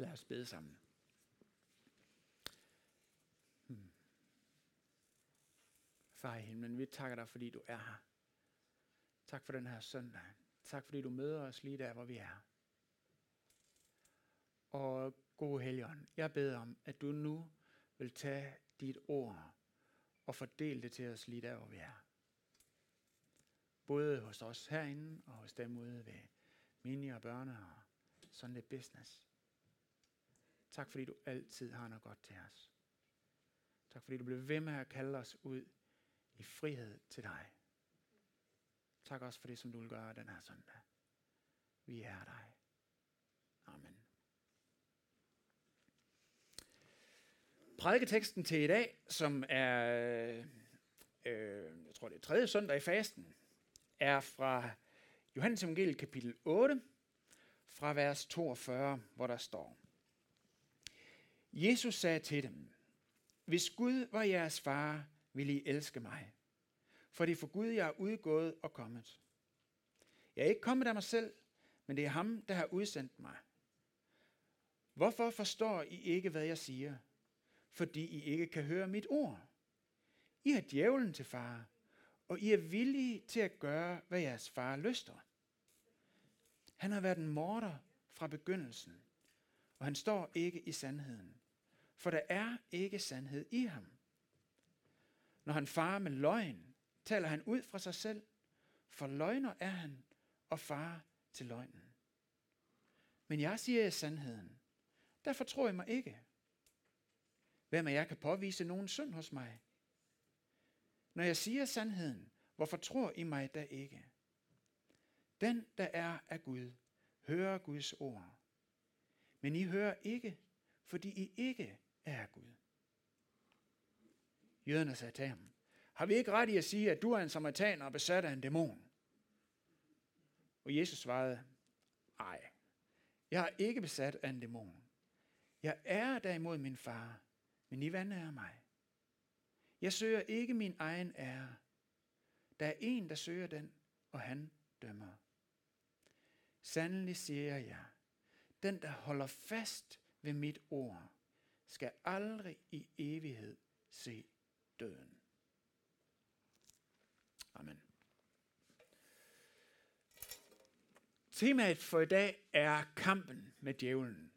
Lad os bede sammen. Hmm. Far i himlen, vi takker dig, fordi du er her. Tak for den her søndag. Tak fordi du møder os lige der, hvor vi er. Og gode Helligånd, jeg beder om, at du nu vil tage dit ord og fordele det til os lige der, hvor vi er. Både hos os herinde og hos dem ude ved mini og børne og sådan lidt business. Tak fordi du altid har noget godt til os. Tak fordi du bliver ved med at kalde os ud i frihed til dig. Tak også for det, som du vil gøre den her søndag. Vi er dig. Amen. Prædiketeksten til i dag, som er, øh, jeg tror det er tredje søndag i fasten, er fra Johannes Evangeliet kapitel 8, fra vers 42, hvor der står. Jesus sagde til dem, Hvis Gud var jeres far, ville I elske mig. For det er for Gud, jeg er udgået og kommet. Jeg er ikke kommet af mig selv, men det er ham, der har udsendt mig. Hvorfor forstår I ikke, hvad jeg siger? Fordi I ikke kan høre mit ord. I har djævlen til far, og I er villige til at gøre, hvad jeres far lyster. Han har været en morder fra begyndelsen, og han står ikke i sandheden, for der er ikke sandhed i ham. Når han farer med løgn, taler han ud fra sig selv, for løgner er han og farer til løgnen. Men jeg siger jer sandheden. Derfor tror jeg mig ikke. Hvem af jer kan påvise nogen synd hos mig? Når jeg siger sandheden, hvorfor tror I mig da ikke? Den, der er af Gud, hører Guds ord. Men I hører ikke, fordi I ikke er Gud. Jøderne sagde til ham, har vi ikke ret i at sige, at du er en samaritaner og besat af en dæmon? Og Jesus svarede, nej, jeg er ikke besat af en dæmon. Jeg er derimod min far, men I vandærer mig. Jeg søger ikke min egen ære. Der er en, der søger den, og han dømmer. Sandelig siger jeg, den, der holder fast ved mit ord, skal aldrig i evighed se døden. Amen. Temaet for i dag er kampen med djævlen.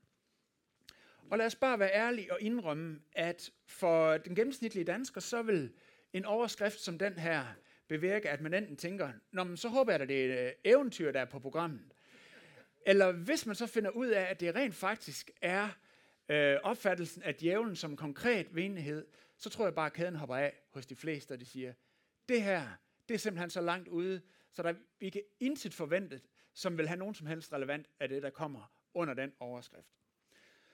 Og lad os bare være ærlige og indrømme, at for den gennemsnitlige dansker, så vil en overskrift som den her bevirke, at man enten tænker, Nå, men så håber jeg, at det er et eventyr, der er på programmet. Eller hvis man så finder ud af, at det rent faktisk er øh, opfattelsen af djævlen som konkret venlighed, så tror jeg bare, at kæden hopper af hos de fleste, og de siger, det her, det er simpelthen så langt ude, så der, vi kan intet forventet, som vil have nogen som helst relevant af det, der kommer under den overskrift.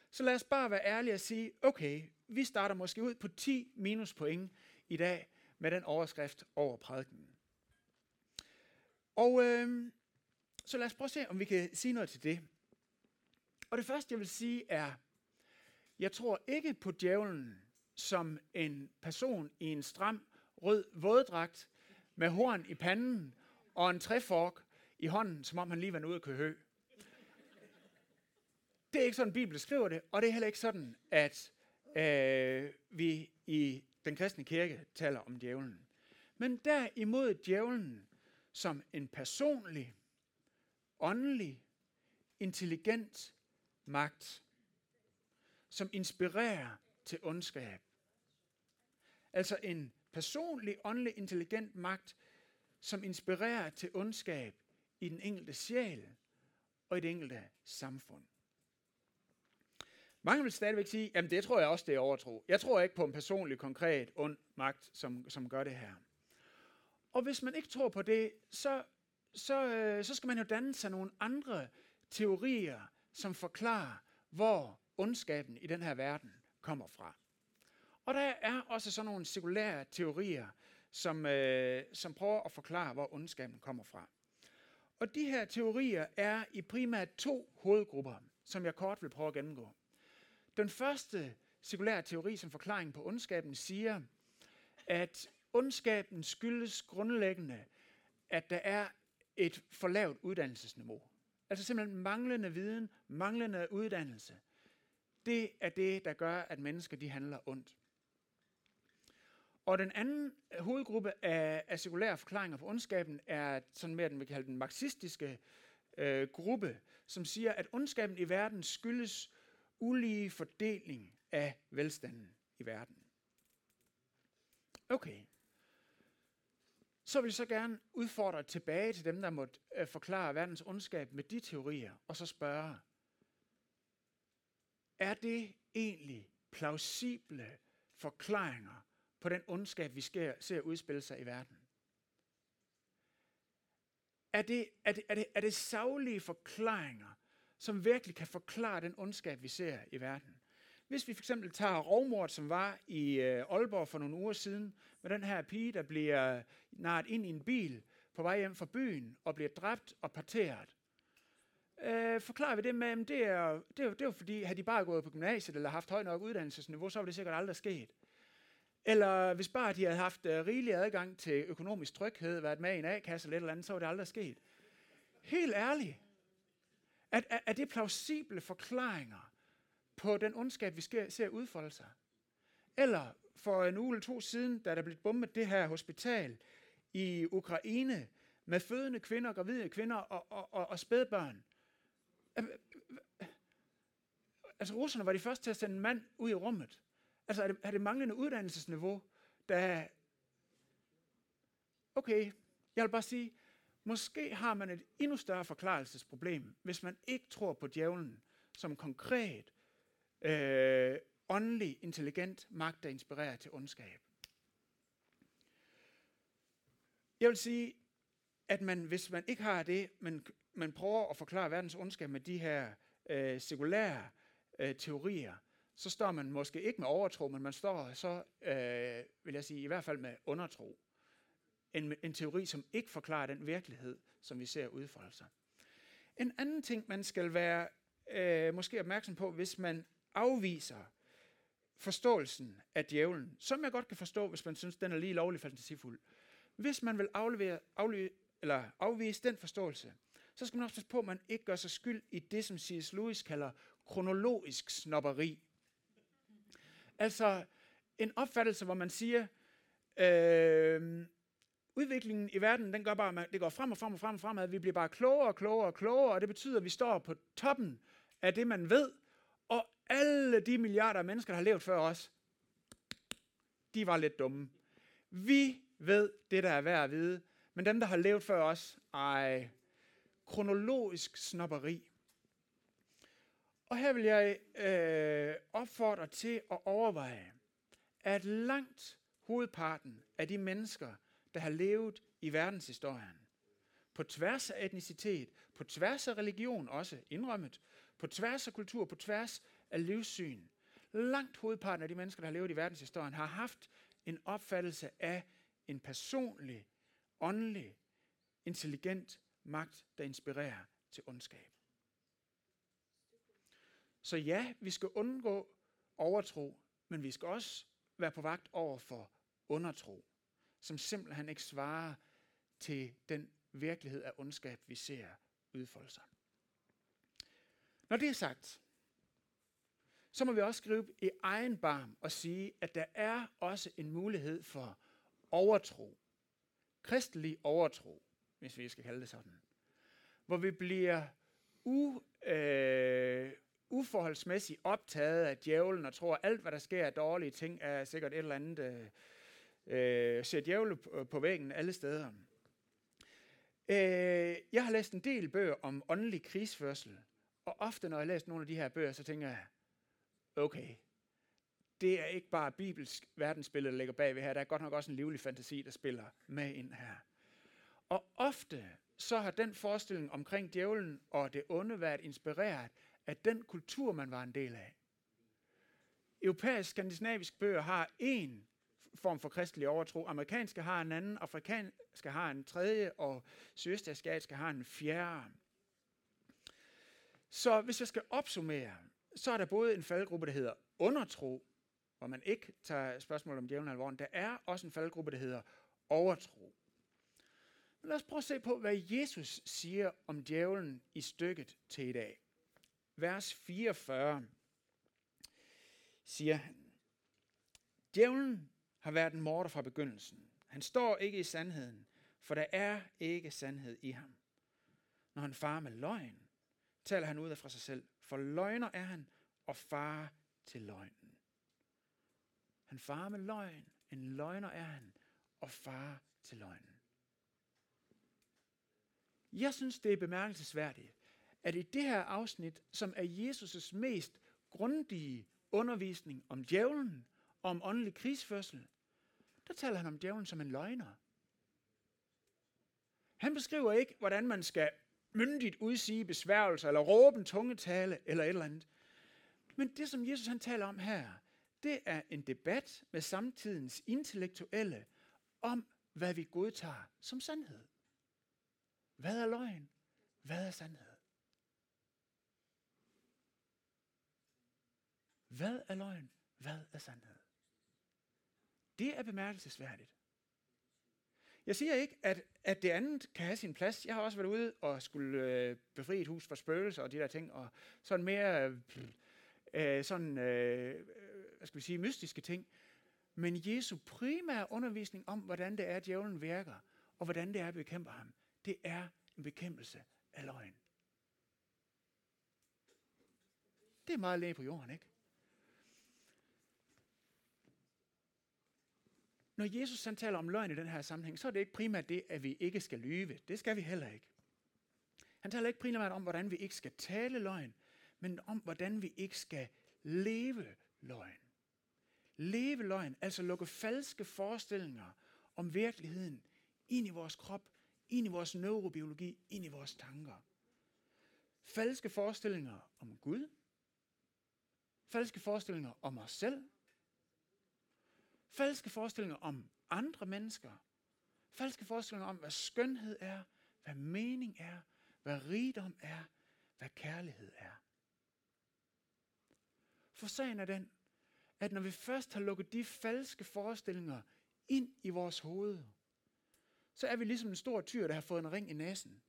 Så lad os bare være ærlige og sige, okay, vi starter måske ud på 10 minus point i dag med den overskrift over prædiken. Og øh, så lad os prøve at se, om vi kan sige noget til det. Og det første, jeg vil sige, er, jeg tror ikke på djævlen som en person i en stram rød våddragt med horn i panden og en træfork i hånden, som om han lige var ude at køre hø. Det er ikke sådan, Bibelen skriver det, og det er heller ikke sådan, at øh, vi i den kristne kirke taler om djævlen. Men derimod djævlen som en personlig, åndelig, intelligent magt, som inspirerer til ondskab. Altså en personlig, åndelig, intelligent magt, som inspirerer til ondskab i den enkelte sjæl og i det enkelte samfund. Mange vil stadigvæk sige, jamen det tror jeg også, det er overtro. Jeg tror ikke på en personlig, konkret, ond magt, som, som gør det her. Og hvis man ikke tror på det, så, så, øh, så skal man jo danne sig nogle andre teorier, som forklarer, hvor ondskaben i den her verden kommer fra. Og der er også sådan nogle sekulære teorier, som, øh, som prøver at forklare, hvor ondskaben kommer fra. Og de her teorier er i primært to hovedgrupper, som jeg kort vil prøve at gennemgå. Den første sekulære teori som forklaring på ondskaben siger, at ondskaben skyldes grundlæggende, at der er et for lavt uddannelsesniveau. Altså simpelthen manglende viden, manglende uddannelse det er det, der gør, at mennesker de handler ondt. Og den anden hovedgruppe af, af sekulære forklaringer på ondskaben er sådan mere, den vi kalde den marxistiske øh, gruppe, som siger, at ondskaben i verden skyldes ulige fordeling af velstanden i verden. Okay. Så vil jeg så gerne udfordre tilbage til dem, der måtte øh, forklare verdens ondskab med de teorier, og så spørge, er det egentlig plausible forklaringer på den ondskab, vi sker, ser udspille sig i verden? Er det, er, det, er, det, er det savlige forklaringer, som virkelig kan forklare den ondskab, vi ser i verden? Hvis vi for eksempel tager rovmordet, som var i øh, Aalborg for nogle uger siden, med den her pige, der bliver øh, naret ind i en bil på vej hjem fra byen og bliver dræbt og parteret. Øh, forklarer vi det med, at det er, det, er, det er fordi, havde de bare gået på gymnasiet eller haft højt nok uddannelsesniveau, så var det sikkert aldrig sket. Eller hvis bare de havde haft uh, rigelig adgang til økonomisk tryghed, været med i en A-kasse eller et eller andet, så var det aldrig sket. Helt ærligt. Er, er, er det plausible forklaringer på den ondskab, vi sker, ser udfolde sig? Eller for en uge eller to siden, da der blev bombet det her hospital i Ukraine med fødende kvinder, gravide kvinder og, og, og, og spædbørn. Altså russerne var de første til at sende en mand ud i rummet. Altså er det, er det manglende uddannelsesniveau, der... Okay, jeg vil bare sige, måske har man et endnu større forklarelsesproblem, hvis man ikke tror på djævlen som konkret, øh, åndelig, intelligent magt, der inspirerer til ondskab. Jeg vil sige, at man, hvis man ikke har det, men man prøver at forklare verdens ondskab med de her øh, sekulære øh, teorier, så står man måske ikke med overtro, men man står så, øh, vil jeg sige, i hvert fald med undertro. En, en teori, som ikke forklarer den virkelighed, som vi ser udfolde sig. En anden ting, man skal være øh, måske opmærksom på, hvis man afviser forståelsen af djævlen, som jeg godt kan forstå, hvis man synes, den er lige lovlig fantasifuld. Hvis man vil aflevere, afle, eller afvise den forståelse, så skal man også passe på, at man ikke gør sig skyld i det, som C.S. Lewis kalder kronologisk snopperi. Altså en opfattelse, hvor man siger, øh, udviklingen i verden, den gør bare, det går frem og frem og frem og fremad. Vi bliver bare klogere og klogere og klogere, og det betyder, at vi står på toppen af det, man ved, og alle de milliarder af mennesker, der har levet før os, de var lidt dumme. Vi ved det, der er værd at vide, men dem, der har levet før os, ej, kronologisk snopperi. Og her vil jeg øh, opfordre til at overveje, at langt hovedparten af de mennesker, der har levet i verdenshistorien, på tværs af etnicitet, på tværs af religion også indrømmet, på tværs af kultur, på tværs af livssyn, langt hovedparten af de mennesker, der har levet i verdenshistorien, har haft en opfattelse af en personlig, åndelig, intelligent magt, der inspirerer til ondskab. Så ja, vi skal undgå overtro, men vi skal også være på vagt over for undertro, som simpelthen ikke svarer til den virkelighed af ondskab, vi ser udfolde sig. Når det er sagt, så må vi også skrive i egen barm og sige, at der er også en mulighed for overtro. Kristelig overtro, hvis vi skal kalde det sådan. Hvor vi bliver u, øh, uforholdsmæssigt optaget af djævlen og tror, at alt, hvad der sker af dårlige ting, er sikkert et eller andet, øh, øh, ser djævle på, på væggen alle steder. Øh, jeg har læst en del bøger om åndelig krigsførsel, og ofte når jeg læser nogle af de her bøger, så tænker jeg, okay, det er ikke bare bibelsk verdensbillede, der ligger bagved her. Der er godt nok også en livlig fantasi, der spiller med ind her. Og ofte så har den forestilling omkring djævlen og det onde været inspireret af den kultur, man var en del af. Europæisk skandinavisk bøger har en form for kristelig overtro. Amerikanske har en anden, afrikanske har en tredje, og sydøstasiatiske har en fjerde. Så hvis jeg skal opsummere, så er der både en faldgruppe, der hedder undertro, hvor man ikke tager spørgsmål om djævlen alvorligt. Der er også en faldgruppe, der hedder overtro. Men lad os prøve at se på, hvad Jesus siger om djævlen i stykket til i dag. Vers 44. siger han, Djævlen har været en morder fra begyndelsen. Han står ikke i sandheden, for der er ikke sandhed i ham. Når han farer med løgn, taler han ud af fra sig selv, for løgner er han og farer til løgnen. Han farer med løgn, en løgner er han og farer til løgnen. Jeg synes, det er bemærkelsesværdigt, at i det her afsnit, som er Jesus' mest grundige undervisning om djævlen om åndelig krigsførsel, der taler han om djævlen som en løgner. Han beskriver ikke, hvordan man skal myndigt udsige besværgelser, eller råbe en tungetale, eller et eller andet. Men det, som Jesus han taler om her, det er en debat med samtidens intellektuelle om, hvad vi godtager som sandhed. Hvad er løgn? Hvad er sandhed? Hvad er løgn? Hvad er sandhed? Det er bemærkelsesværdigt. Jeg siger ikke, at, at det andet kan have sin plads. Jeg har også været ude og skulle øh, befri et hus fra spøgelser og de der ting, og sådan mere øh, sådan, øh, hvad skal vi sige, mystiske ting. Men Jesu primære undervisning om, hvordan det er, at djævlen virker, og hvordan det er, at bekæmpe ham, det er en bekæmpelse af løgn. Det er meget læge på jorden, ikke? Når Jesus han taler om løgn i den her sammenhæng, så er det ikke primært det, at vi ikke skal lyve. Det skal vi heller ikke. Han taler ikke primært om, hvordan vi ikke skal tale løgn, men om, hvordan vi ikke skal leve løgn. Leve løgn, altså lukke falske forestillinger om virkeligheden ind i vores krop, ind i vores neurobiologi, ind i vores tanker. Falske forestillinger om Gud, falske forestillinger om os selv, falske forestillinger om andre mennesker, falske forestillinger om, hvad skønhed er, hvad mening er, hvad rigdom er, hvad kærlighed er. For sagen er den, at når vi først har lukket de falske forestillinger ind i vores hoveder, så er vi ligesom en stor tyr, der har fået en ring i næsen.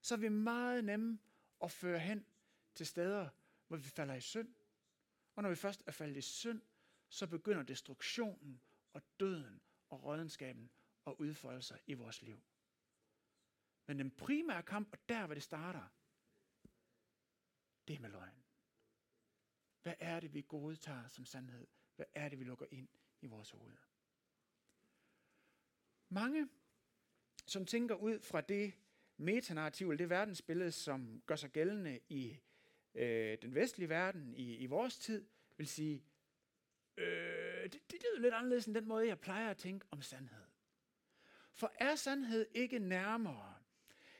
Så er vi meget nemme at føre hen til steder, hvor vi falder i synd. Og når vi først er faldet i synd, så begynder destruktionen og døden og rådenskaben at udfolde sig i vores liv. Men den primære kamp, og der hvor det starter, det er med løgn. Hvad er det, vi godtager som sandhed? Hvad er det, vi lukker ind i vores hoved? Mange, som tænker ud fra det metanarrativ, eller det verdensbillede, som gør sig gældende i øh, den vestlige verden, i, i vores tid, vil sige, øh, det, det lyder lidt anderledes end den måde, jeg plejer at tænke om sandhed. For er sandhed ikke nærmere,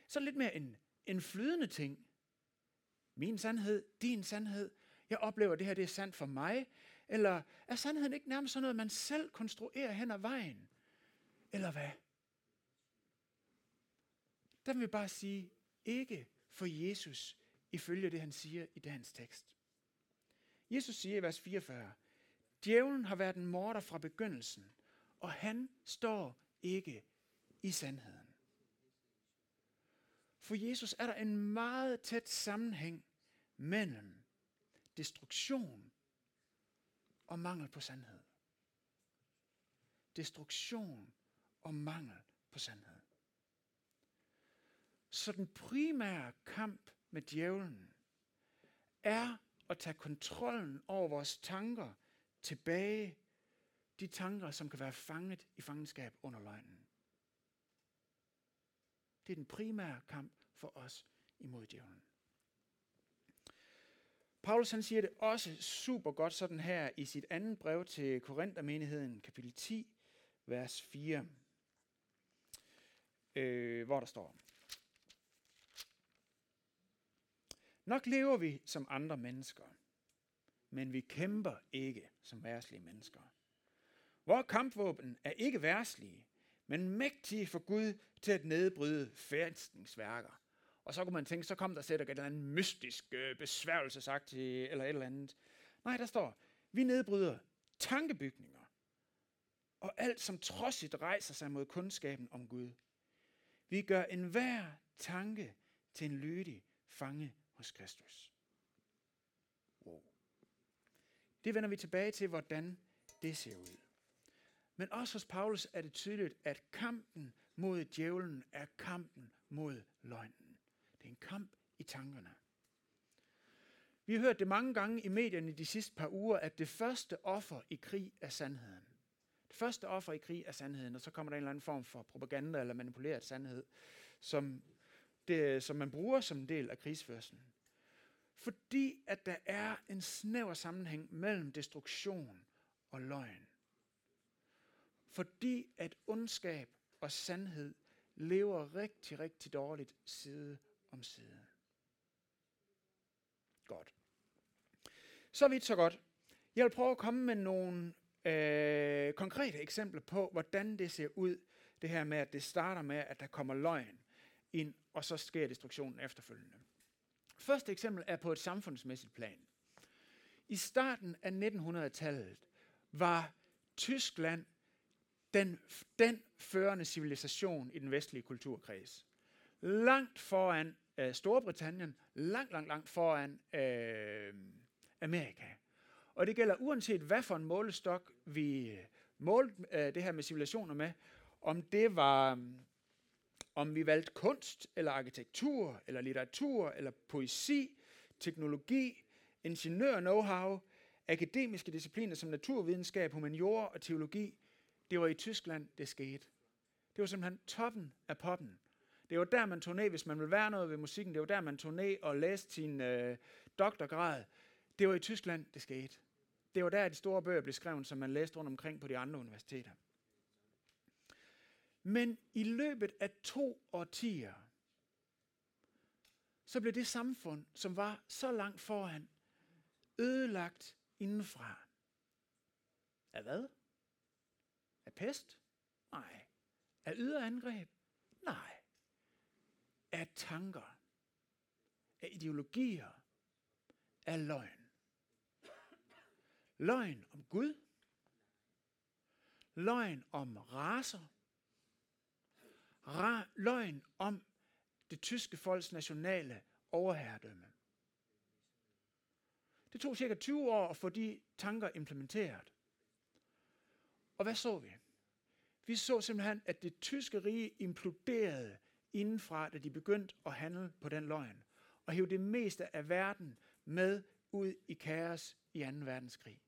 så lidt mere en, en flydende ting. Min sandhed, din sandhed, jeg oplever, at det her det er sandt for mig, eller er sandheden ikke nærmest sådan noget, man selv konstruerer hen ad vejen? Eller hvad? Der vil vi bare sige, ikke for Jesus, ifølge det han siger i dagens tekst. Jesus siger i vers 44, Djævlen har været en morder fra begyndelsen, og han står ikke i sandheden. For Jesus er der en meget tæt sammenhæng mellem destruktion og mangel på sandhed. Destruktion og mangel på sandhed. Så den primære kamp med djævlen er at tage kontrollen over vores tanker tilbage. De tanker, som kan være fanget i fangenskab under løgnen. Det er den primære kamp for os imod djævlen. Paulus han siger det også super godt sådan her i sit andet brev til Korinthermenigheden, kapitel 10, vers 4, øh, hvor der står, Nok lever vi som andre mennesker, men vi kæmper ikke som værslige mennesker. Vores kampvåben er ikke værslige, men mægtige for Gud til at nedbryde færdstingsværker. Og så kunne man tænke, så kom der sikkert et eller andet mystisk øh, besværgelse sagt til, eller et eller andet. Nej, der står, vi nedbryder tankebygninger og alt, som trodsigt rejser sig mod kundskaben om Gud. Vi gør enhver tanke til en lydig fange hos Kristus. Wow. Det vender vi tilbage til, hvordan det ser ud. Men også hos Paulus er det tydeligt, at kampen mod djævlen er kampen mod løgnen. Det er en kamp i tankerne. Vi har hørt det mange gange i medierne de sidste par uger, at det første offer i krig er sandheden. Det første offer i krig er sandheden, og så kommer der en eller anden form for propaganda eller manipuleret sandhed, som, det, som man bruger som en del af krigsførelsen. Fordi at der er en snæver sammenhæng mellem destruktion og løgn. Fordi at ondskab og sandhed lever rigtig, rigtig dårligt side om side. Godt. Så vidt så godt. Jeg vil prøve at komme med nogle øh, konkrete eksempler på, hvordan det ser ud, det her med, at det starter med, at der kommer løgn ind, og så sker destruktionen efterfølgende. Første eksempel er på et samfundsmæssigt plan. I starten af 1900-tallet var Tyskland den, den førende civilisation i den vestlige kulturkreds. Langt foran øh, Storbritannien, langt, langt, langt foran øh, Amerika. Og det gælder uanset hvad for en målestok vi øh, målte øh, det her med civilisationer med, om det var, om vi valgte kunst, eller arkitektur, eller litteratur, eller poesi, teknologi, ingeniør-know-how, akademiske discipliner som naturvidenskab, humaniora og teologi, det var i Tyskland, det skete. Det var simpelthen toppen af poppen. Det var der, man tog ned, hvis man ville være noget ved musikken. Det var der, man tog ned og læste sin øh, doktorgrad. Det var i Tyskland, det skete. Det var der, de store bøger blev skrevet, som man læste rundt omkring på de andre universiteter. Men i løbet af to årtier, så blev det samfund, som var så langt foran, ødelagt indenfra. Af hvad? Af pest? Nej. Af ydre angreb? Nej. Af tanker. Af ideologier. Af løgn. Løgn om Gud. Løgn om raser. Løgn om det tyske folks nationale overherredømme. Det tog cirka 20 år at få de tanker implementeret. Og hvad så vi? Vi så simpelthen, at det tyske rige imploderede indenfra, da de begyndte at handle på den løgn, og hæve det meste af verden med ud i kaos i 2. verdenskrig.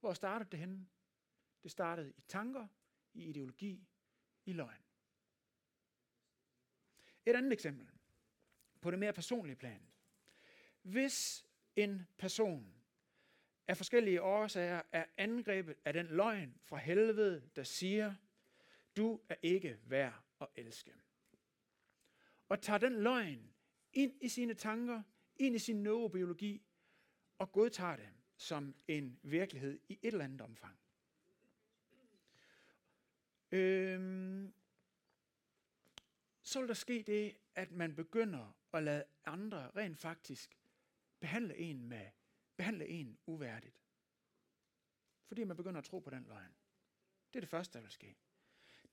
Hvor startede det henne? Det startede i tanker, i ideologi, i løgn. Et andet eksempel på det mere personlige plan. Hvis en person af forskellige årsager er angrebet af den løgn fra helvede, der siger, du er ikke værd at elske. Og tager den løgn ind i sine tanker, ind i sin neurobiologi, og godtager det som en virkelighed i et eller andet omfang. Øhm, så vil der ske det, at man begynder at lade andre rent faktisk behandle en med behandle en uværdigt. Fordi man begynder at tro på den løgn. Det er det første, der vil ske.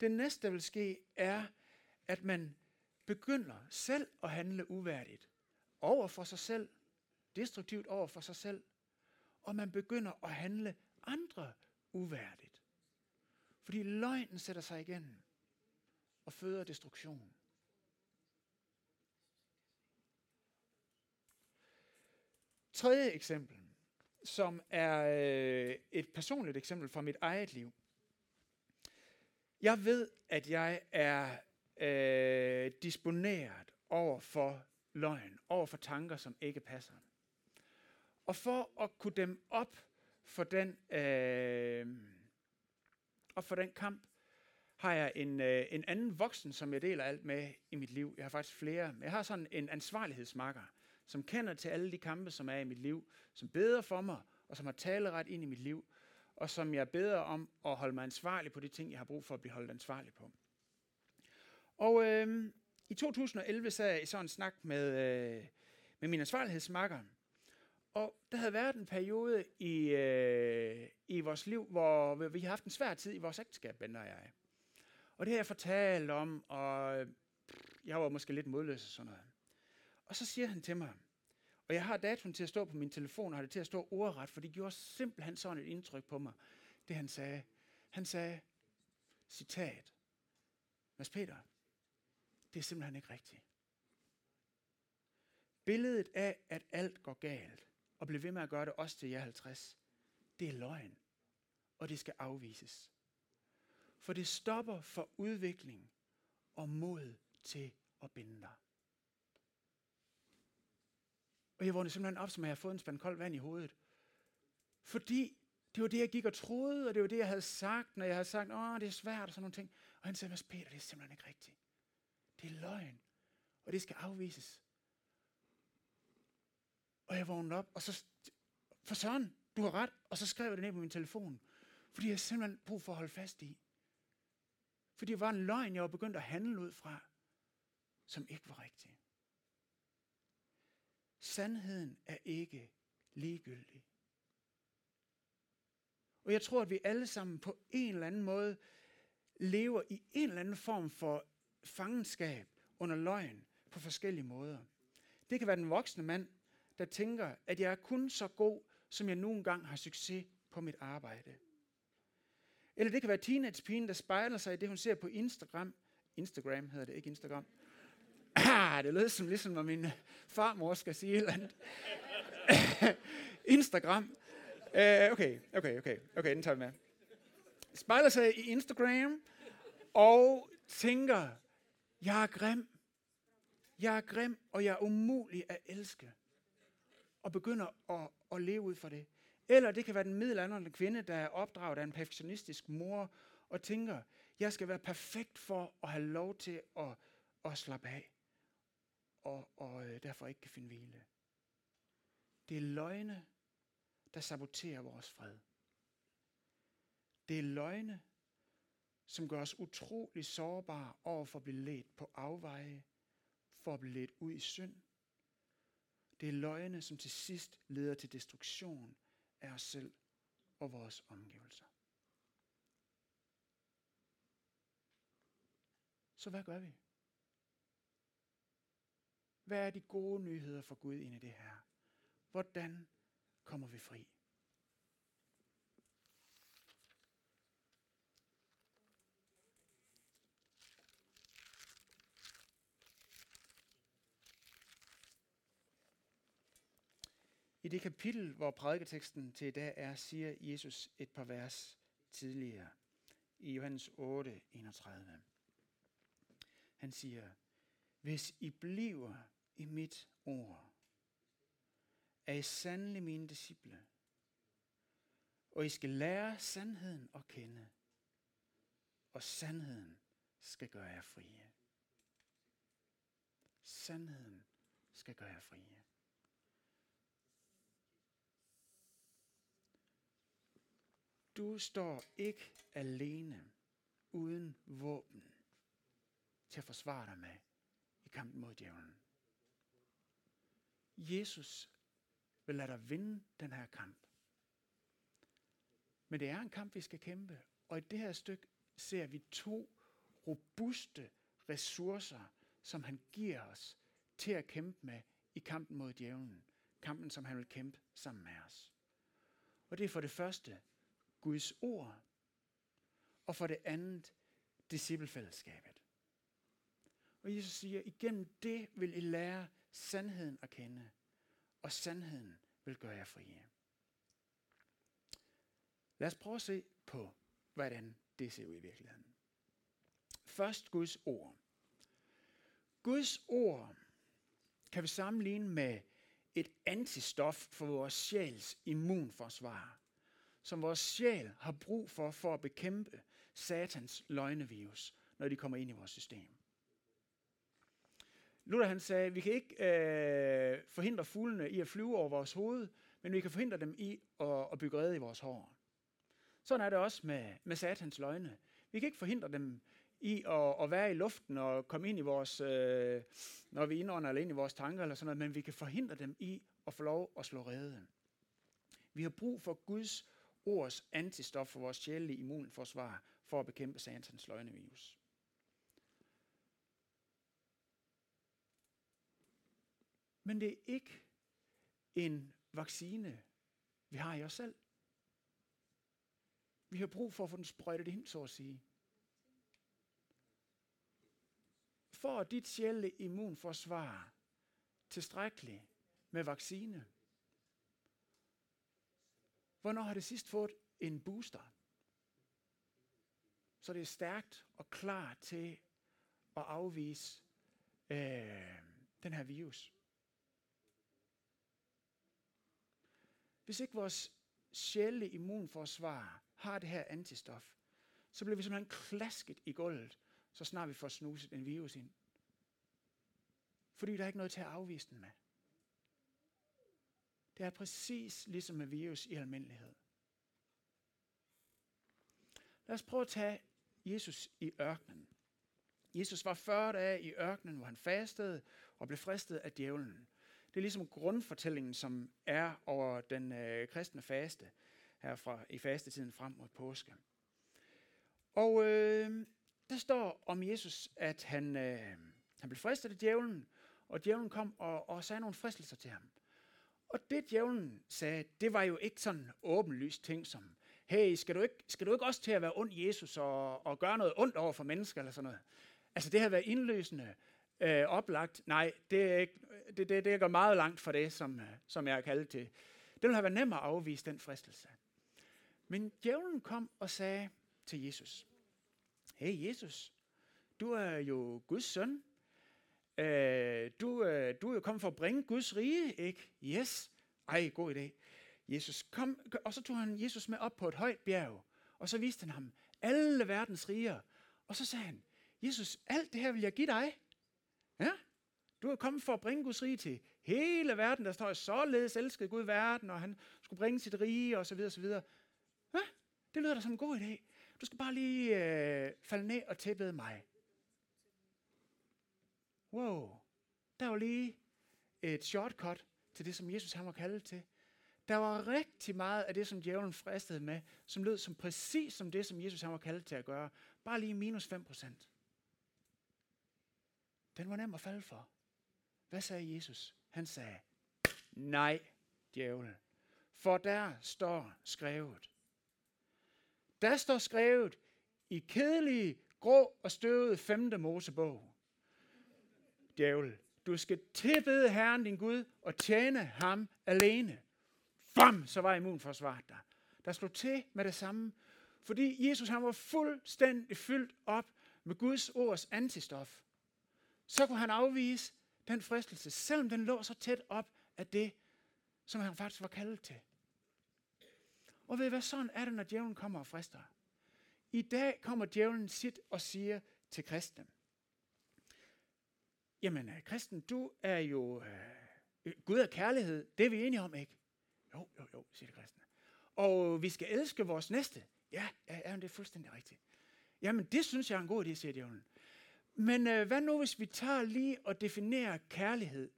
Det næste, der vil ske, er, at man begynder selv at handle uværdigt over for sig selv, destruktivt over for sig selv, og man begynder at handle andre uværdigt. Fordi løgnen sætter sig igennem og føder destruktion. Tredje eksempel, som er øh, et personligt eksempel fra mit eget liv. Jeg ved, at jeg er øh, disponeret over for løgn, over for tanker, som ikke passer. Og for at kunne dem op for den, øh, op for den kamp, har jeg en, øh, en anden voksen, som jeg deler alt med i mit liv. Jeg har faktisk flere. Jeg har sådan en ansvarlighedsmakker, som kender til alle de kampe, som er i mit liv, som beder for mig, og som har taleret ind i mit liv, og som jeg beder om at holde mig ansvarlig på de ting, jeg har brug for at blive holdt ansvarlig på. Og øh, i 2011 sad jeg i sådan en snak med, øh, med min ansvarlighedsmakker, og der havde været en periode i, øh, i vores liv, hvor vi har haft en svær tid i vores ægteskab, Ben og jeg. Og det har jeg fortalt om, og øh, jeg var måske lidt modløs og sådan noget. Og så siger han til mig, Og jeg har datoen til at stå på min telefon, og har det til at stå ordret, for det gjorde simpelthen sådan et indtryk på mig, det han sagde. Han sagde, citat, Mads Peter, det er simpelthen ikke rigtigt. Billedet af, at alt går galt, og blive ved med at gøre det også til jer 50, det er løgn, og det skal afvises. For det stopper for udvikling og mod til at binde dig. Og jeg vågnede simpelthen op, som jeg havde fået en spand koldt vand i hovedet. Fordi det var det, jeg gik og troede, og det var det, jeg havde sagt, når jeg havde sagt, åh, det er svært og sådan nogle ting. Og han sagde, Mads Peter, det er simpelthen ikke rigtigt. Det er løgn, og det skal afvises. Og jeg vågnede op, og så, for sådan, du har ret, og så skrev jeg det ned på min telefon. Fordi jeg simpelthen brug for at holde fast i. Fordi det var en løgn, jeg var begyndt at handle ud fra, som ikke var rigtig. Sandheden er ikke ligegyldig. Og jeg tror, at vi alle sammen på en eller anden måde lever i en eller anden form for fangenskab under løgn på forskellige måder. Det kan være den voksne mand, der tænker, at jeg er kun så god, som jeg nogle gange har succes på mit arbejde. Eller det kan være teenagepigen, der spejler sig i det, hun ser på Instagram. Instagram hedder det, ikke Instagram. Ah, det lød som ligesom, når min farmor skal sige et eller andet. Instagram. Uh, okay, okay, okay, okay, den tager vi med. Spejler sig i Instagram og tænker, jeg er grim. Jeg er grim, og jeg er umulig at elske. Og begynder at, at leve ud for det. Eller det kan være den middelalderende kvinde, der er opdraget af en perfektionistisk mor, og tænker, jeg skal være perfekt for at have lov til at, at slappe af, og, og øh, derfor ikke kan finde hvile. Det er løgne, der saboterer vores fred. Det er løgne, som gør os utrolig sårbare over for at blive ledt på afveje, for at blive ledt ud i synd. Det er løgne, som til sidst leder til destruktion af os selv og vores omgivelser. Så hvad gør vi? Hvad er de gode nyheder for Gud ind i det her? Hvordan kommer vi fri? I det kapitel, hvor prædiketeksten til i dag er, siger Jesus et par vers tidligere i Johannes 8, 31. Han siger, hvis I bliver i mit ord, er I sandelig mine disciple, og I skal lære sandheden at kende, og sandheden skal gøre jer frie. Sandheden skal gøre jer frie. Du står ikke alene uden våben til at forsvare dig med i kampen mod djævlen. Jesus vil lade dig vinde den her kamp. Men det er en kamp, vi skal kæmpe. Og i det her stykke ser vi to robuste ressourcer, som han giver os til at kæmpe med i kampen mod djævlen. Kampen, som han vil kæmpe sammen med os. Og det er for det første Guds ord, og for det andet disciplefællesskabet. Og Jesus siger, igennem det vil I lære sandheden at kende, og sandheden vil gøre jer frie. Lad os prøve at se på, hvordan det ser ud i virkeligheden. Først Guds ord. Guds ord kan vi sammenligne med et antistof for vores sjæls immunforsvar som vores sjæl har brug for, for at bekæmpe satans løgnevirus, når de kommer ind i vores system. Luther han sagde, vi kan ikke øh, forhindre fuglene i at flyve over vores hoved, men vi kan forhindre dem i at, at bygge rede i vores hår. Sådan er det også med, med satans løgne. Vi kan ikke forhindre dem i at, at være i luften og komme ind i vores, øh, når vi indånder eller ind i vores tanker eller sådan noget, men vi kan forhindre dem i at få lov at slå rede. Vi har brug for Guds ordets antistof for vores sjælelige immunforsvar for at bekæmpe satans løgnevirus. Men det er ikke en vaccine, vi har i os selv. Vi har brug for at få den sprøjtet ind, så at sige. For dit sjæle immunforsvar tilstrækkeligt med vaccine? Hvornår har det sidst fået en booster? Så det er stærkt og klar til at afvise øh, den her virus. Hvis ikke vores sjæle immunforsvar har det her antistof, så bliver vi simpelthen klasket i gulvet, så snart vi får snuset en virus ind. Fordi der er ikke noget til at afvise den med. Det er præcis ligesom med virus i almindelighed. Lad os prøve at tage Jesus i ørkenen. Jesus var 40 dage i ørkenen, hvor han fastede og blev fristet af djævlen. Det er ligesom grundfortællingen, som er over den øh, kristne faste her fra, i fastetiden frem mod påske. Og øh, der står om Jesus, at han, øh, han blev fristet af djævlen, og djævlen kom og, og sagde nogle fristelser til ham. Og det djævlen sagde, det var jo ikke sådan åbenlyst ting som, hey, skal du ikke, skal du ikke også til at være ond Jesus og, og gøre noget ondt over for mennesker eller sådan noget? Altså det har været indløsende, øh, oplagt. Nej, det, er ikke, det, det, det går meget langt fra det, som, øh, som jeg er kaldet til. Det ville have været nemmere at afvise den fristelse. Men djævlen kom og sagde til Jesus, hey Jesus, du er jo Guds søn. Øh, du, øh, du er jo kommet for at bringe Guds rige, ikke? Yes. Ej, god idé. Jesus kom, og så tog han Jesus med op på et højt bjerg, og så viste han ham alle verdens riger. Og så sagde han, Jesus, alt det her vil jeg give dig. Ja, du er kommet for at bringe Guds rige til hele verden. Der står, således elskede Gud verden, og han skulle bringe sit rige, og så videre, og så videre. Ja, det lyder da som en god idé. Du skal bare lige øh, falde ned og tæppede mig. Wow, der var lige et shortcut til det, som Jesus han var kaldet til. Der var rigtig meget af det, som djævlen fristede med, som lød som præcis som det, som Jesus han var kaldet til at gøre. Bare lige minus 5 procent. Den var nem at falde for. Hvad sagde Jesus? Han sagde, nej, djævel. For der står skrevet. Der står skrevet i kedelige, grå og støvede femte Mosebog. Djævel, du skal tilbede Herren din Gud og tjene ham alene. Bam, så var immunforsvaret der. Der slog til med det samme, fordi Jesus han var fuldstændig fyldt op med Guds ords antistof. Så kunne han afvise den fristelse, selvom den lå så tæt op af det, som han faktisk var kaldet til. Og ved I hvad, sådan er det, når djævlen kommer og frister. I dag kommer djævlen sit og siger til kristne, jamen øh, kristen, du er jo, øh, øh, Gud er kærlighed, det er vi enige om, ikke? Jo, jo, jo, siger det kristne. Og øh, vi skal elske vores næste. Ja, ja, ja det er fuldstændig rigtigt. Jamen, det synes jeg er en god idé, siger djævlen. Men øh, hvad nu, hvis vi tager lige og definerer kærlighed?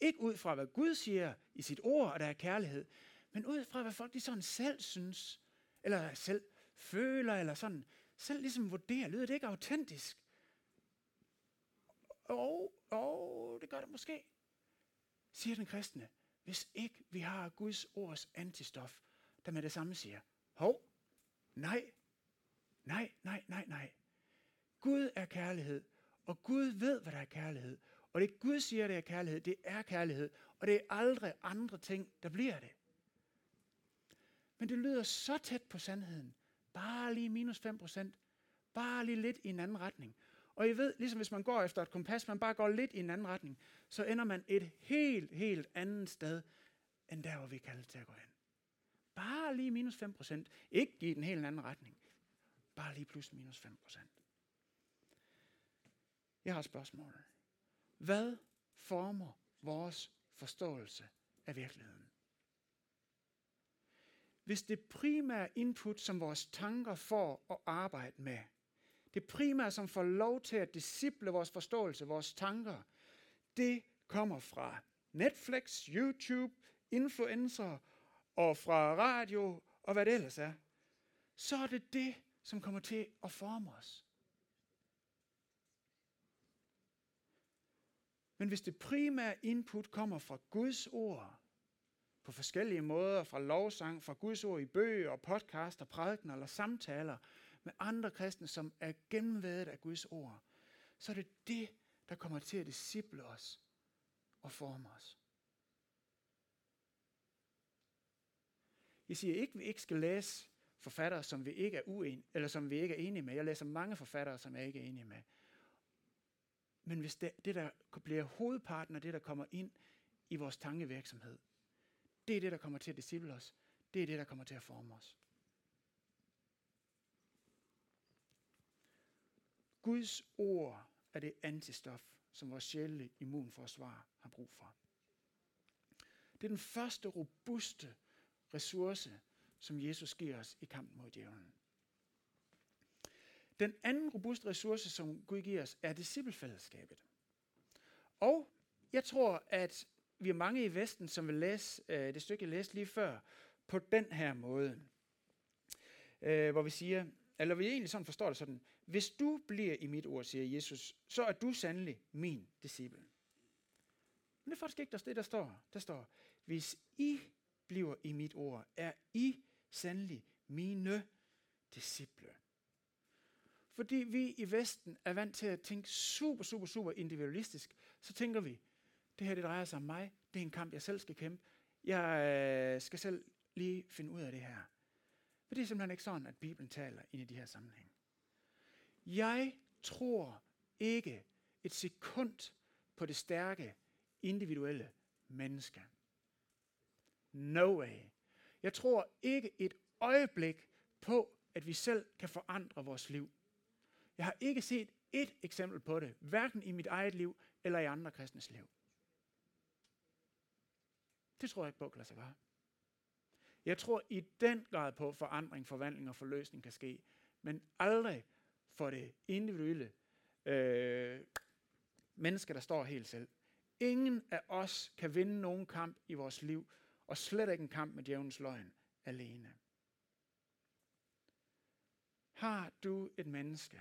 Ikke ud fra, hvad Gud siger i sit ord, at der er kærlighed, men ud fra, hvad folk de sådan selv synes, eller selv føler, eller sådan, selv ligesom vurderer. Lyder det ikke autentisk? Åh, oh, oh, det gør det måske, siger den kristne hvis ikke vi har Guds ords antistof, der med det samme siger, hov, nej, nej, nej, nej, nej. Gud er kærlighed, og Gud ved, hvad der er kærlighed. Og det Gud siger, det er kærlighed, det er kærlighed, og det er aldrig andre ting, der bliver det. Men det lyder så tæt på sandheden. Bare lige minus 5 procent. Bare lige lidt i en anden retning. Og I ved, ligesom hvis man går efter et kompas, man bare går lidt i en anden retning, så ender man et helt, helt andet sted, end der, hvor vi kalder til at gå hen. Bare lige minus 5 procent. Ikke i den helt anden retning. Bare lige plus minus 5 procent. Jeg har et spørgsmål. Hvad former vores forståelse af virkeligheden? Hvis det primære input, som vores tanker får at arbejde med, det primære, som får lov til at disciple vores forståelse, vores tanker, det kommer fra Netflix, YouTube, influencer og fra radio og hvad det ellers er. Så er det det, som kommer til at forme os. Men hvis det primære input kommer fra Guds ord, på forskellige måder, fra lovsang, fra Guds ord i bøger, og podcaster, prædikener eller samtaler med andre kristne, som er gennemvædet af Guds ord, så er det det, der kommer til at disciple os og forme os. Jeg siger ikke, at vi ikke skal læse forfattere, som vi ikke er uen, eller som vi ikke er enige med. Jeg læser mange forfattere, som jeg ikke er enige med. Men hvis det, det der bliver hovedparten af det, der kommer ind i vores tankevirksomhed, det er det, der kommer til at disciple os. Det er det, der kommer til at forme os. Guds ord er det antistof, som vores sjæle immunforsvar har brug for. Det er den første robuste ressource, som Jesus giver os i kampen mod djævlen. Den anden robuste ressource, som Gud giver os, er disciplefællesskabet. Og jeg tror, at vi er mange i Vesten, som vil læse øh, det stykke, jeg læste lige før, på den her måde. Øh, hvor vi siger, eller vi egentlig sådan forstår det sådan, hvis du bliver i mit ord, siger Jesus, så er du sandelig min disciple. Men det er faktisk ikke det, der står. Der står, hvis I bliver i mit ord, er I sandelig mine disciple. Fordi vi i Vesten er vant til at tænke super, super, super individualistisk, så tænker vi, det her det drejer sig om mig, det er en kamp, jeg selv skal kæmpe. Jeg øh, skal selv lige finde ud af det her. For det er simpelthen ikke sådan, at Bibelen taler ind i de her sammenhæng. Jeg tror ikke et sekund på det stærke, individuelle menneske. No way. Jeg tror ikke et øjeblik på, at vi selv kan forandre vores liv. Jeg har ikke set et eksempel på det, hverken i mit eget liv eller i andre kristnes liv. Det tror jeg ikke på kan lade sig gøre. Jeg tror i den grad på, at forandring, forvandling og forløsning kan ske, men aldrig for det individuelle øh, menneske, der står helt selv. Ingen af os kan vinde nogen kamp i vores liv, og slet ikke en kamp med djævnens løgn alene. Har du et menneske,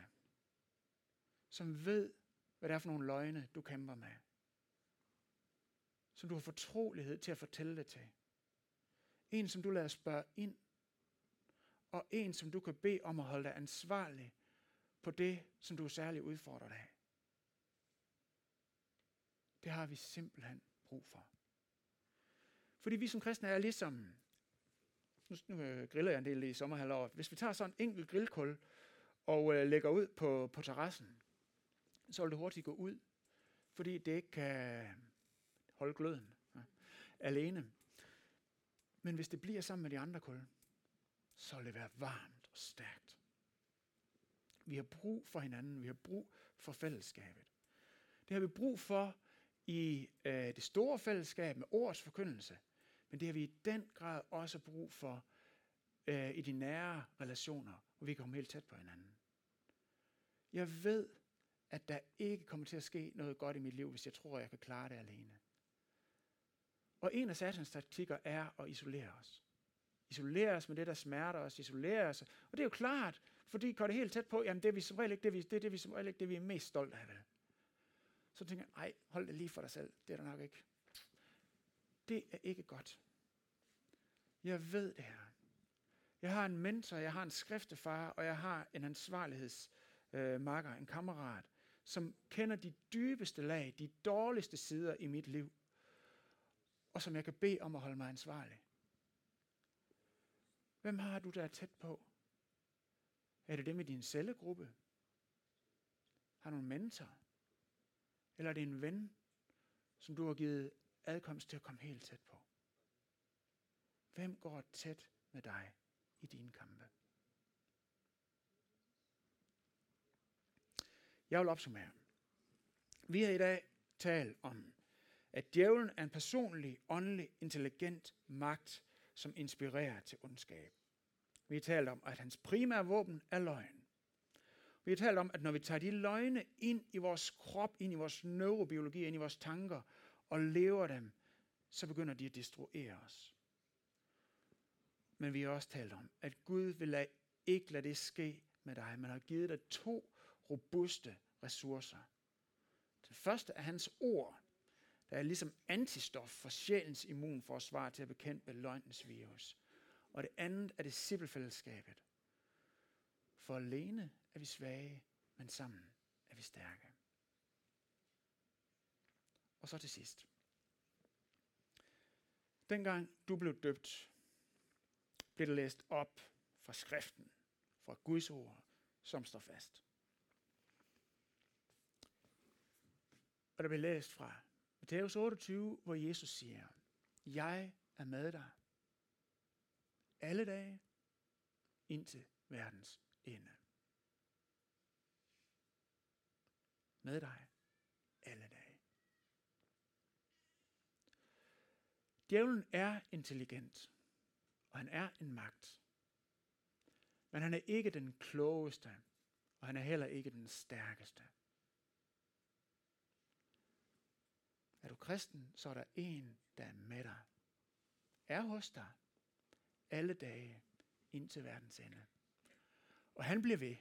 som ved, hvad det er for nogle løgne, du kæmper med? Som du har fortrolighed til at fortælle det til? En, som du lader spørge ind? Og en, som du kan bede om at holde dig ansvarlig på det, som du er særlig udfordret af? Det har vi simpelthen brug for. Fordi vi som kristne er ligesom, nu, nu øh, griller jeg en del i sommerhalvåret, hvis vi tager sådan en enkelt grillkul og øh, lægger ud på, på terrassen, så vil det hurtigt gå ud, fordi det ikke kan holde gløden ja, alene. Men hvis det bliver sammen med de andre kul, så vil det være varmt og stærkt. Vi har brug for hinanden, vi har brug for fællesskabet. Det har vi brug for i øh, det store fællesskab med ords forkyndelse, men det har vi i den grad også brug for øh, i de nære relationer, hvor vi kan komme helt tæt på hinanden. Jeg ved, at der ikke kommer til at ske noget godt i mit liv, hvis jeg tror, at jeg kan klare det alene. Og en af satans taktikker er at isolere os. Isolere os med det, der smerter os, isolere os. Og det er jo klart, fordi går det helt tæt på, jamen det er vi som regel ikke det, vi, det, er det, vi som regel ikke det, vi er mest stolte af. Så tænker jeg, ej, hold det lige for dig selv. Det er der nok ikke. Det er ikke godt. Jeg ved det her. Jeg har en mentor, jeg har en skriftefar, og jeg har en ansvarlighedsmakker, øh, en kammerat, som kender de dybeste lag, de dårligste sider i mit liv, og som jeg kan bede om at holde mig ansvarlig. Hvem har du, der er tæt på? Er det dem i din cellegruppe? Har du en mentor? Eller er det en ven, som du har givet adkomst til at komme helt tæt på? Hvem går tæt med dig i dine kampe? Jeg vil opsummere. Vi har i dag talt om, at djævlen er en personlig, åndelig, intelligent magt, som inspirerer til ondskab. Vi har talt om, at hans primære våben er løgn. Vi har talt om, at når vi tager de løgne ind i vores krop, ind i vores neurobiologi, ind i vores tanker, og lever dem, så begynder de at destruere os. Men vi har også talt om, at Gud vil lade, ikke lade det ske med dig. Man har givet dig to robuste ressourcer. Den første er hans ord der er ligesom antistof for sjælens immunforsvar til at bekæmpe løgnens virus. Og det andet er disciplefællesskabet. For alene er vi svage, men sammen er vi stærke. Og så til sidst. Dengang du blev døbt, blev det læst op fra skriften, fra Guds ord, som står fast. Og der blev læst fra Matthæus 28, hvor Jesus siger, Jeg er med dig alle dage indtil verdens ende. Med dig alle dage. Djævlen er intelligent, og han er en magt. Men han er ikke den klogeste, og han er heller ikke den stærkeste. Er du kristen, så er der en, der er med dig. Er hos dig alle dage ind til verdens ende. Og han bliver ved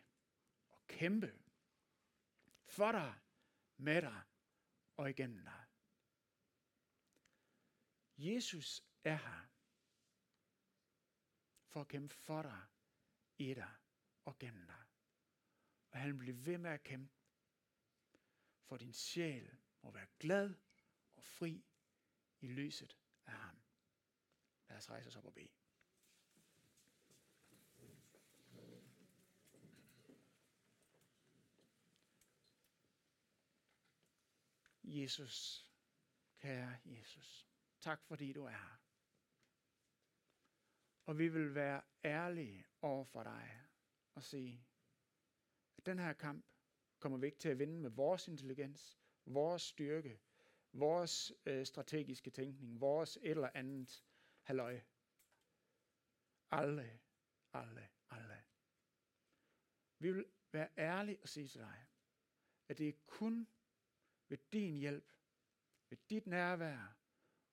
at kæmpe for dig, med dig og igennem dig. Jesus er her for at kæmpe for dig, i dig og gennem dig. Og han bliver ved med at kæmpe, for din sjæl må være glad fri i lyset af ham. Lad os rejse os op og bede. Jesus, kære Jesus, tak fordi du er her. Og vi vil være ærlige over for dig og sige, at den her kamp kommer vi ikke til at vinde med vores intelligens, vores styrke, vores øh, strategiske tænkning, vores et eller andet halløj. Alle, alle, alle. Vi vil være ærlige og sige til dig, at det er kun ved din hjælp, ved dit nærvær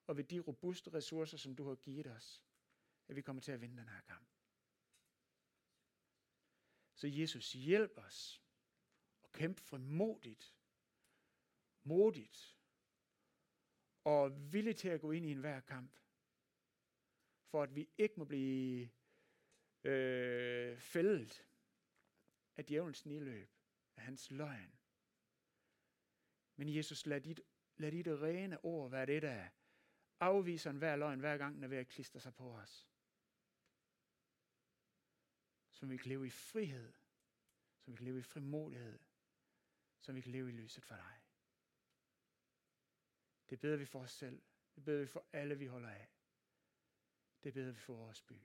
og ved de robuste ressourcer, som du har givet os, at vi kommer til at vinde den her kamp. Så Jesus, hjælp os at kæmpe frimodigt, modigt og villig til at gå ind i enhver kamp, for at vi ikke må blive øh, fældet af djævelens niløb, af hans løgn. Men Jesus, lad dit, lad dit rene ord være det, der afviser enhver løgn, hver gang den er ved at klistre sig på os som vi kan leve i frihed, som vi kan leve i frimodighed, som vi kan leve i lyset for dig. Det beder vi for os selv. Det beder vi for alle, vi holder af. Det beder vi for vores by.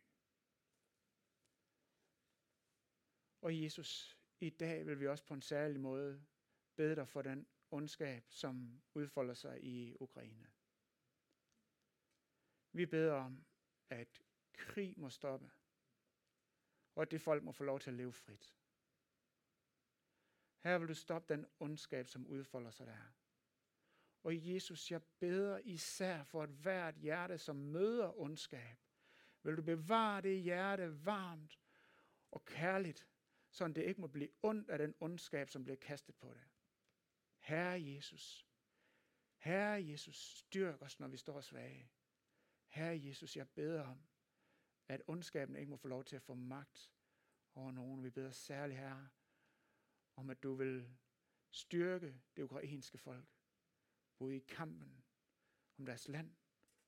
Og Jesus, i dag vil vi også på en særlig måde bede dig for den ondskab, som udfolder sig i Ukraine. Vi beder om, at krig må stoppe og at det folk må få lov til at leve frit. Her vil du stoppe den ondskab, som udfolder sig der. Og Jesus, jeg beder især for et hvert hjerte, som møder ondskab. Vil du bevare det hjerte varmt og kærligt, så det ikke må blive ondt af den ondskab, som bliver kastet på det. Herre Jesus, Herre Jesus, styrk os, når vi står svage. Herre Jesus, jeg beder om, at ondskaben ikke må få lov til at få magt over nogen. Vi beder særligt Herre, om, at du vil styrke det ukrainske folk, både i kampen om deres land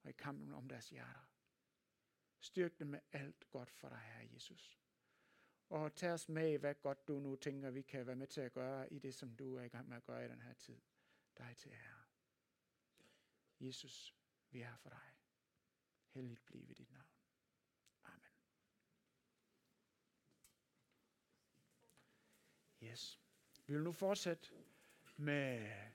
og i kampen om deres hjerter. Styrk dem med alt godt for dig, Herre Jesus. Og tag os med i, hvad godt du nu tænker, vi kan være med til at gøre i det, som du er i gang med at gøre i den her tid. Dig til ære. Jesus, vi er for dig. Helligt blive dit navn. Yes. Vi vil nu fortsætte med